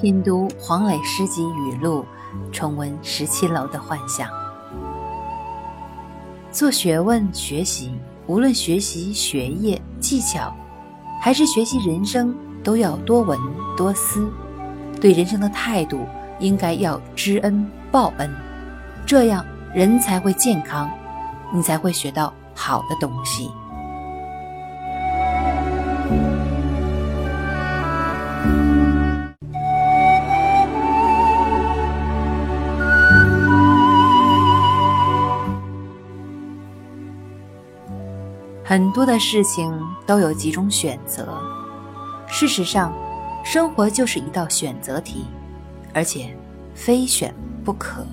品读黄磊诗集语录，重温十七楼的幻想。做学问学习，无论学习学业技巧，还是学习人生，都要多闻多思。对人生的态度，应该要知恩报恩，这样人才会健康，你才会学到好的东西。很多的事情都有几种选择。事实上生活就是一道选择题而且非选不可。